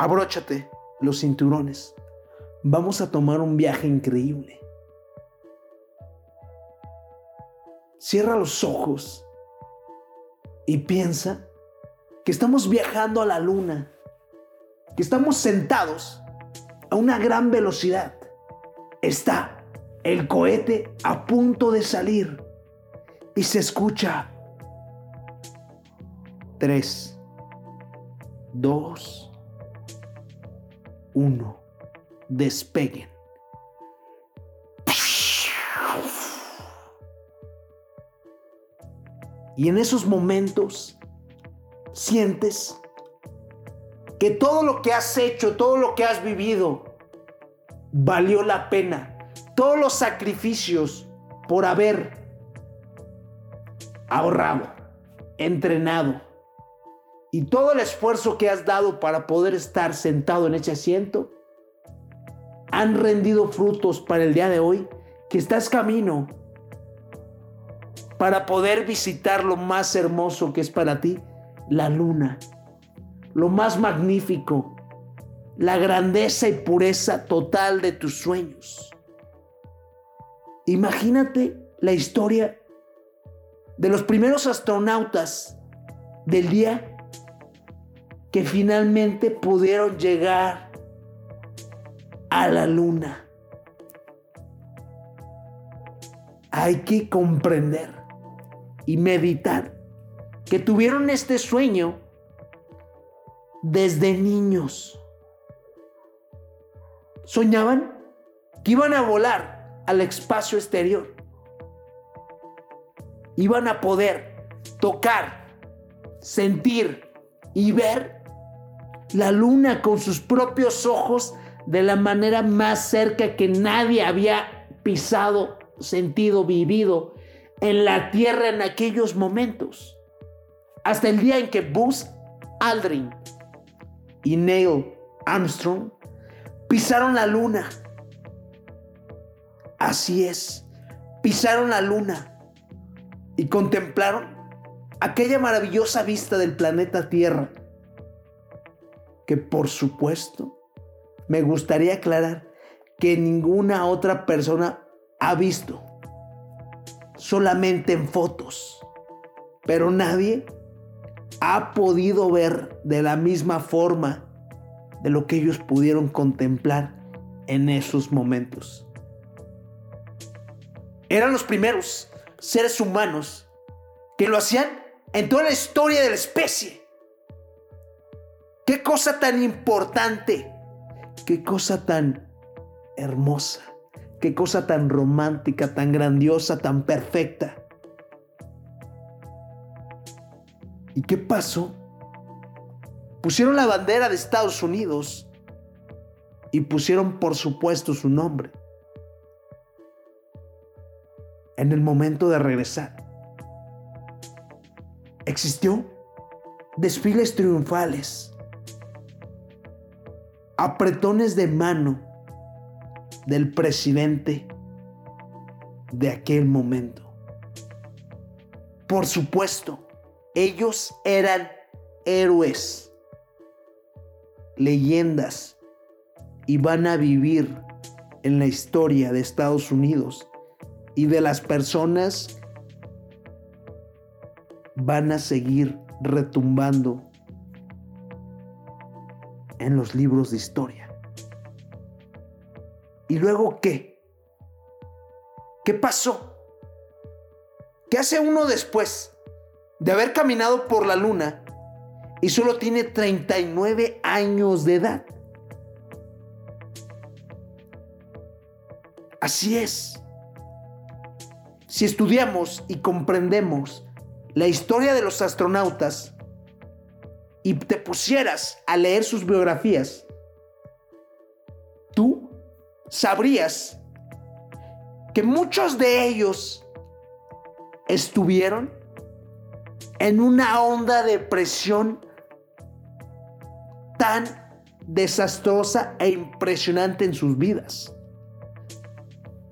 abróchate los cinturones. Vamos a tomar un viaje increíble. Cierra los ojos y piensa que estamos viajando a la luna, que estamos sentados a una gran velocidad. Está el cohete a punto de salir y se escucha 3, 2, 1. Despeguen. Y en esos momentos sientes que todo lo que has hecho, todo lo que has vivido, valió la pena. Todos los sacrificios por haber ahorrado, entrenado y todo el esfuerzo que has dado para poder estar sentado en ese asiento han rendido frutos para el día de hoy que estás camino para poder visitar lo más hermoso que es para ti, la luna, lo más magnífico, la grandeza y pureza total de tus sueños. Imagínate la historia de los primeros astronautas del día que finalmente pudieron llegar a la luna. Hay que comprender y meditar que tuvieron este sueño desde niños. Soñaban que iban a volar al espacio exterior iban a poder tocar, sentir y ver la luna con sus propios ojos de la manera más cerca que nadie había pisado, sentido, vivido en la Tierra en aquellos momentos. Hasta el día en que Buzz Aldrin y Neil Armstrong pisaron la luna. Así es, pisaron la luna y contemplaron aquella maravillosa vista del planeta Tierra, que por supuesto me gustaría aclarar que ninguna otra persona ha visto, solamente en fotos, pero nadie ha podido ver de la misma forma de lo que ellos pudieron contemplar en esos momentos. Eran los primeros seres humanos que lo hacían en toda la historia de la especie. Qué cosa tan importante, qué cosa tan hermosa, qué cosa tan romántica, tan grandiosa, tan perfecta. ¿Y qué pasó? Pusieron la bandera de Estados Unidos y pusieron por supuesto su nombre en el momento de regresar. Existió desfiles triunfales, apretones de mano del presidente de aquel momento. Por supuesto, ellos eran héroes, leyendas, y van a vivir en la historia de Estados Unidos y de las personas van a seguir retumbando en los libros de historia. ¿Y luego qué? ¿Qué pasó? ¿Qué hace uno después de haber caminado por la luna y solo tiene 39 años de edad? Así es. Si estudiamos y comprendemos la historia de los astronautas y te pusieras a leer sus biografías, tú sabrías que muchos de ellos estuvieron en una onda de presión tan desastrosa e impresionante en sus vidas.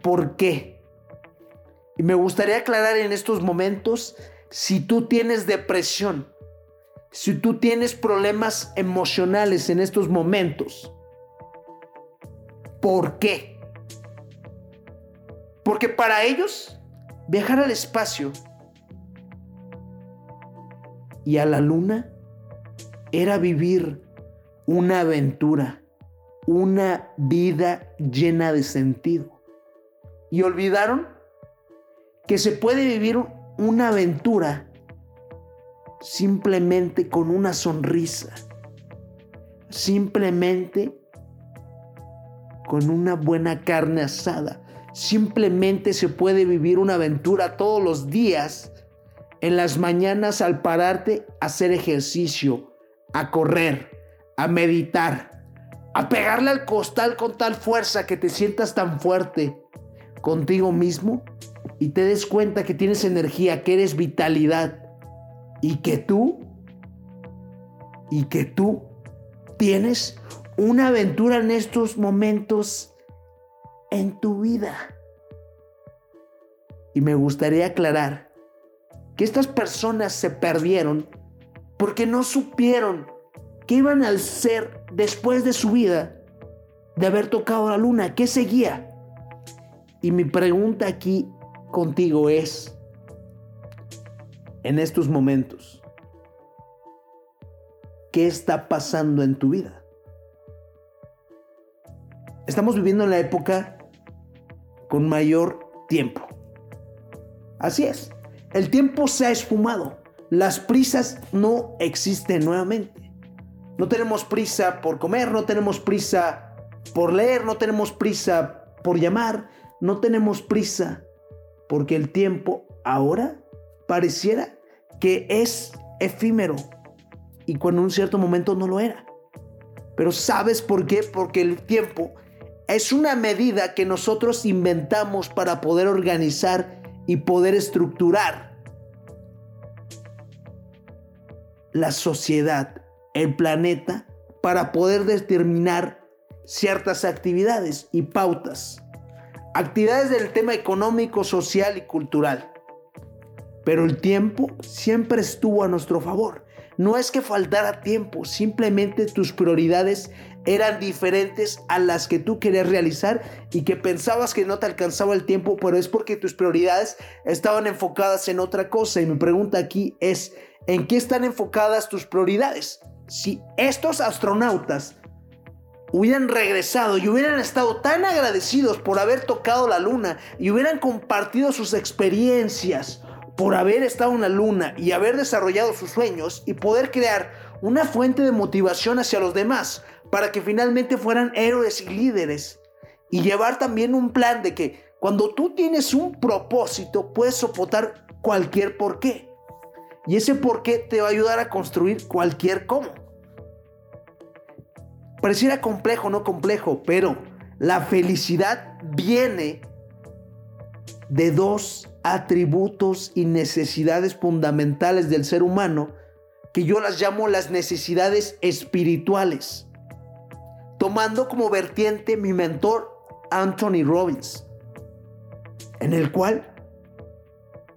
¿Por qué? Y me gustaría aclarar en estos momentos, si tú tienes depresión, si tú tienes problemas emocionales en estos momentos. ¿Por qué? Porque para ellos viajar al espacio y a la luna era vivir una aventura, una vida llena de sentido. Y olvidaron que se puede vivir una aventura simplemente con una sonrisa, simplemente con una buena carne asada. Simplemente se puede vivir una aventura todos los días, en las mañanas al pararte a hacer ejercicio, a correr, a meditar, a pegarle al costal con tal fuerza que te sientas tan fuerte contigo mismo y te des cuenta que tienes energía, que eres vitalidad y que tú, y que tú tienes una aventura en estos momentos en tu vida. Y me gustaría aclarar que estas personas se perdieron porque no supieron qué iban a hacer después de su vida de haber tocado la luna, qué seguía. Y mi pregunta aquí contigo es, en estos momentos, ¿qué está pasando en tu vida? Estamos viviendo en la época con mayor tiempo. Así es, el tiempo se ha esfumado, las prisas no existen nuevamente. No tenemos prisa por comer, no tenemos prisa por leer, no tenemos prisa por llamar, no tenemos prisa porque el tiempo ahora pareciera que es efímero y cuando en un cierto momento no lo era. Pero ¿sabes por qué? Porque el tiempo es una medida que nosotros inventamos para poder organizar y poder estructurar la sociedad, el planeta, para poder determinar ciertas actividades y pautas. Actividades del tema económico, social y cultural. Pero el tiempo siempre estuvo a nuestro favor. No es que faltara tiempo, simplemente tus prioridades eran diferentes a las que tú querías realizar y que pensabas que no te alcanzaba el tiempo, pero es porque tus prioridades estaban enfocadas en otra cosa. Y mi pregunta aquí es, ¿en qué están enfocadas tus prioridades? Si estos astronautas hubieran regresado y hubieran estado tan agradecidos por haber tocado la luna y hubieran compartido sus experiencias, por haber estado en la luna y haber desarrollado sus sueños y poder crear una fuente de motivación hacia los demás para que finalmente fueran héroes y líderes. Y llevar también un plan de que cuando tú tienes un propósito puedes soportar cualquier porqué. Y ese porqué te va a ayudar a construir cualquier cómo. Pareciera complejo, no complejo, pero la felicidad viene de dos atributos y necesidades fundamentales del ser humano que yo las llamo las necesidades espirituales, tomando como vertiente mi mentor Anthony Robbins, en el cual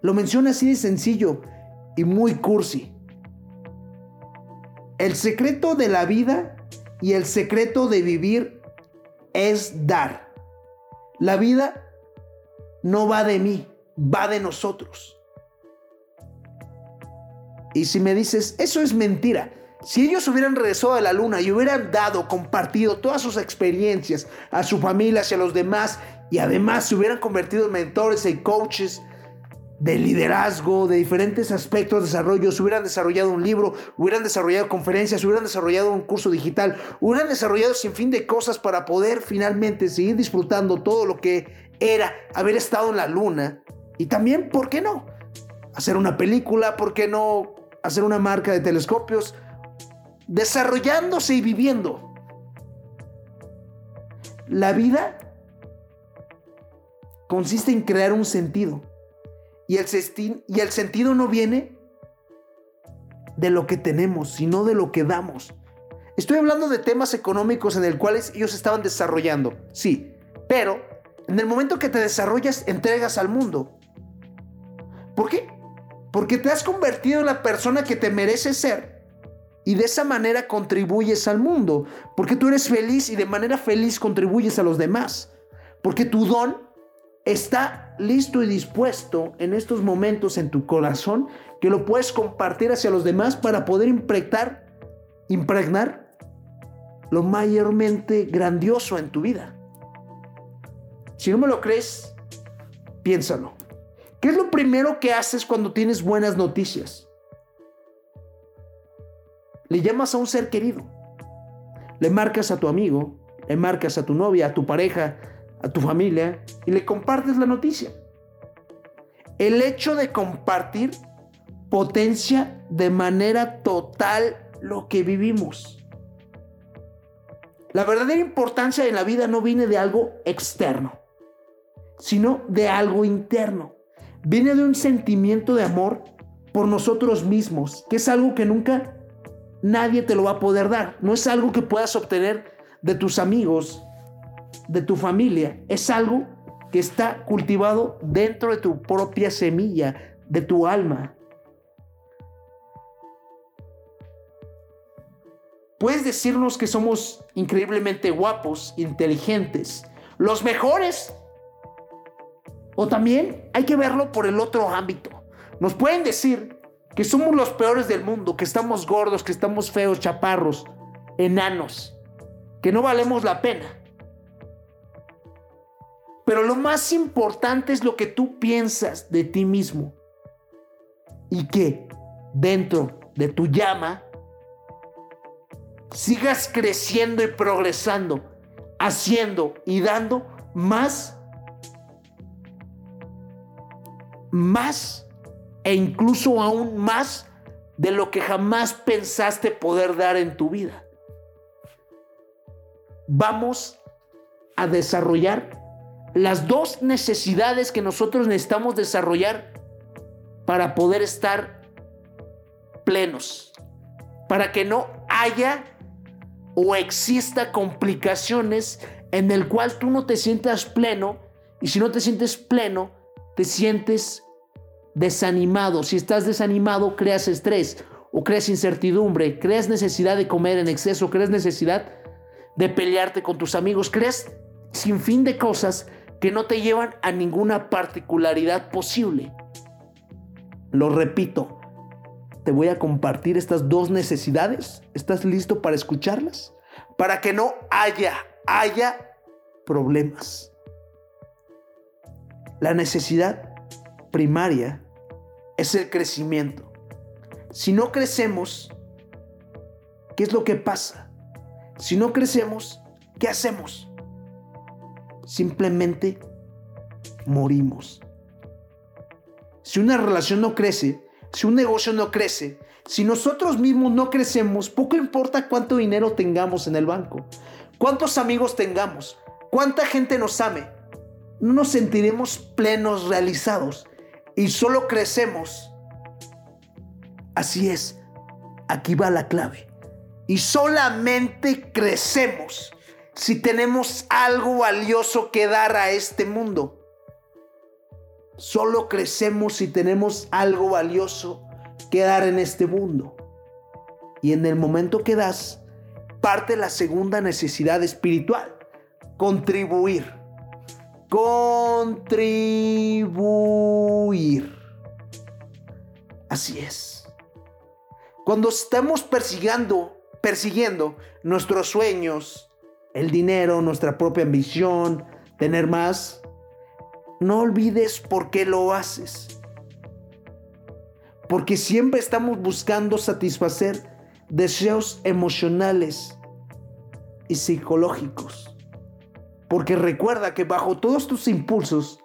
lo menciona así de sencillo y muy cursi. El secreto de la vida y el secreto de vivir es dar. La vida no va de mí, va de nosotros. Y si me dices, eso es mentira. Si ellos hubieran regresado a la luna y hubieran dado, compartido todas sus experiencias a su familia, hacia los demás, y además se hubieran convertido en mentores y coaches de liderazgo, de diferentes aspectos de desarrollo, se hubieran desarrollado un libro, hubieran desarrollado conferencias, hubieran desarrollado un curso digital, hubieran desarrollado sin fin de cosas para poder finalmente seguir disfrutando todo lo que era haber estado en la luna y también, ¿por qué no? Hacer una película, ¿por qué no hacer una marca de telescopios? Desarrollándose y viviendo. La vida consiste en crear un sentido. Y el, sentido no viene de lo que tenemos, sino de lo que damos. Estoy hablando de temas económicos en el cuales ellos estaban desarrollando, sí, pero en el momento que te desarrollas, entregas al mundo. ¿Por qué? Porque te has convertido en la persona que te mereces ser y de esa manera contribuyes al mundo, porque tú eres feliz y de manera feliz contribuyes a los demás, porque tu don está listo y dispuesto en estos momentos en tu corazón que lo puedes compartir hacia los demás para poder impregnar, impregnar lo mayormente grandioso en tu vida. Si no me lo crees, piénsalo. ¿Qué es lo primero que haces cuando tienes buenas noticias? Le llamas a un ser querido. Le marcas a tu amigo, le marcas a tu novia, a tu pareja, a tu familia y le compartes la noticia. El hecho de compartir potencia de manera total lo que vivimos. La verdadera importancia en la vida no viene de algo externo, sino de algo interno. Viene de un sentimiento de amor por nosotros mismos, que es algo que nunca nadie te lo va a poder dar. No es algo que puedas obtener de tus amigos, de tu familia. Es algo que está cultivado dentro de tu propia semilla, de tu alma. Puedes decirnos que somos increíblemente guapos, inteligentes, los mejores. O también hay que verlo por el otro ámbito. Nos pueden decir que somos los peores del mundo, que estamos gordos, que estamos feos, chaparros, enanos, que no valemos la pena. Pero lo más importante es lo que tú piensas de ti mismo y que dentro de tu llama sigas creciendo y progresando, haciendo y dando más, más e incluso aún más de lo que jamás pensaste poder dar en tu vida. Vamos a desarrollar las dos necesidades que nosotros necesitamos desarrollar para poder estar plenos, para que no haya o exista complicaciones en el cual tú no te sientas pleno y si no te sientes pleno, te sientes desanimado. Si estás desanimado, creas estrés o creas incertidumbre, creas necesidad de comer en exceso, creas necesidad de pelearte con tus amigos, creas sin fin de cosas que no te llevan a ninguna particularidad posible. Lo repito, te voy a compartir estas dos necesidades. ¿Estás listo para escucharlas? Para que no haya, haya problemas. La necesidad primaria es el crecimiento. Si no crecemos, ¿qué es lo que pasa? Si no crecemos, ¿qué hacemos? Simplemente morimos. Si una relación no crece, si un negocio no crece, si nosotros mismos no crecemos, poco importa cuánto dinero tengamos en el banco, cuántos amigos tengamos, cuánta gente nos ame, no nos sentiremos plenos, realizados y solo crecemos. Así es, aquí va la clave. Y solamente crecemos si tenemos algo valioso que dar a este mundo. Solo crecemos si tenemos algo valioso que dar en este mundo. Y en el momento que das, parte la segunda necesidad espiritual, contribuir. Contribuir. Así es. Cuando estamos persiguiendo, persiguiendo nuestros sueños, el dinero, nuestra propia ambición, tener más, no olvides por qué lo haces. Porque siempre estamos buscando satisfacer deseos emocionales y psicológicos. Porque recuerda que bajo todos tus impulsos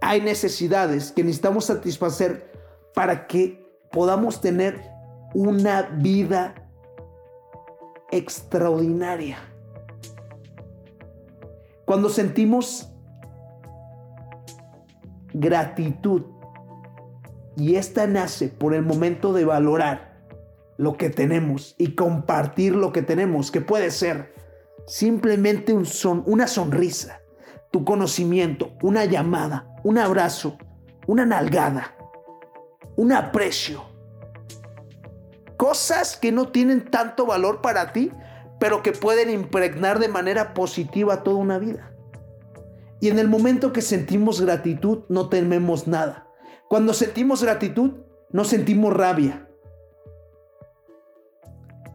hay necesidades que necesitamos satisfacer para que podamos tener una vida extraordinaria. Cuando sentimos gratitud. Y esta nace por el momento de valorar lo que tenemos y compartir lo que tenemos, que puede ser simplemente un son, una sonrisa, tu conocimiento, una llamada, un abrazo, una nalgada, un aprecio. cosas que no tienen tanto valor para ti, pero que pueden impregnar de manera positiva toda una vida. Y en el momento que sentimos gratitud, no tememos nada. Cuando sentimos gratitud, no sentimos rabia.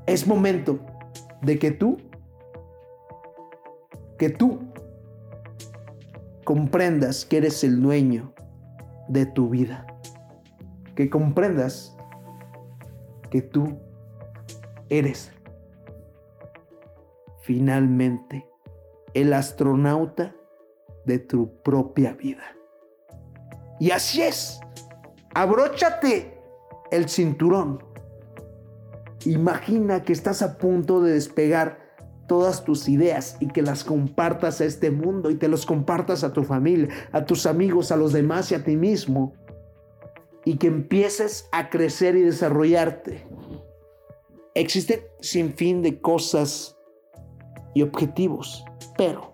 Es momento de que tú, que tú comprendas que eres el dueño de tu vida. Que comprendas que tú eres finalmente el astronauta de tu propia vida. Y así es. Abróchate el cinturón. Imagina que estás a punto de despegar todas tus ideas y que las compartas a este mundo y te los compartas a tu familia, a tus amigos, a los demás y a ti mismo. Y que empieces a crecer y desarrollarte. Existen sin fin de cosas y objetivos, pero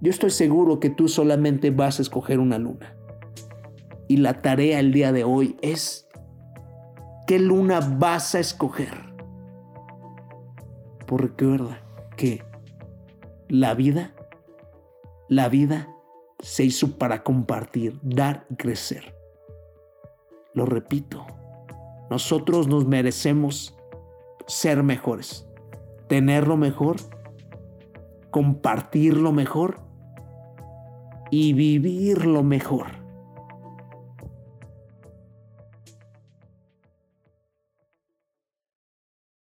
yo estoy seguro que tú solamente vas a escoger una luna. Y la tarea el día de hoy es, ¿qué luna vas a escoger? Porque recuerda la vida, la vida se hizo para compartir, dar y crecer. Lo repito, nosotros nos merecemos ser mejores, tener lo mejor, compartir lo mejor y vivir lo mejor.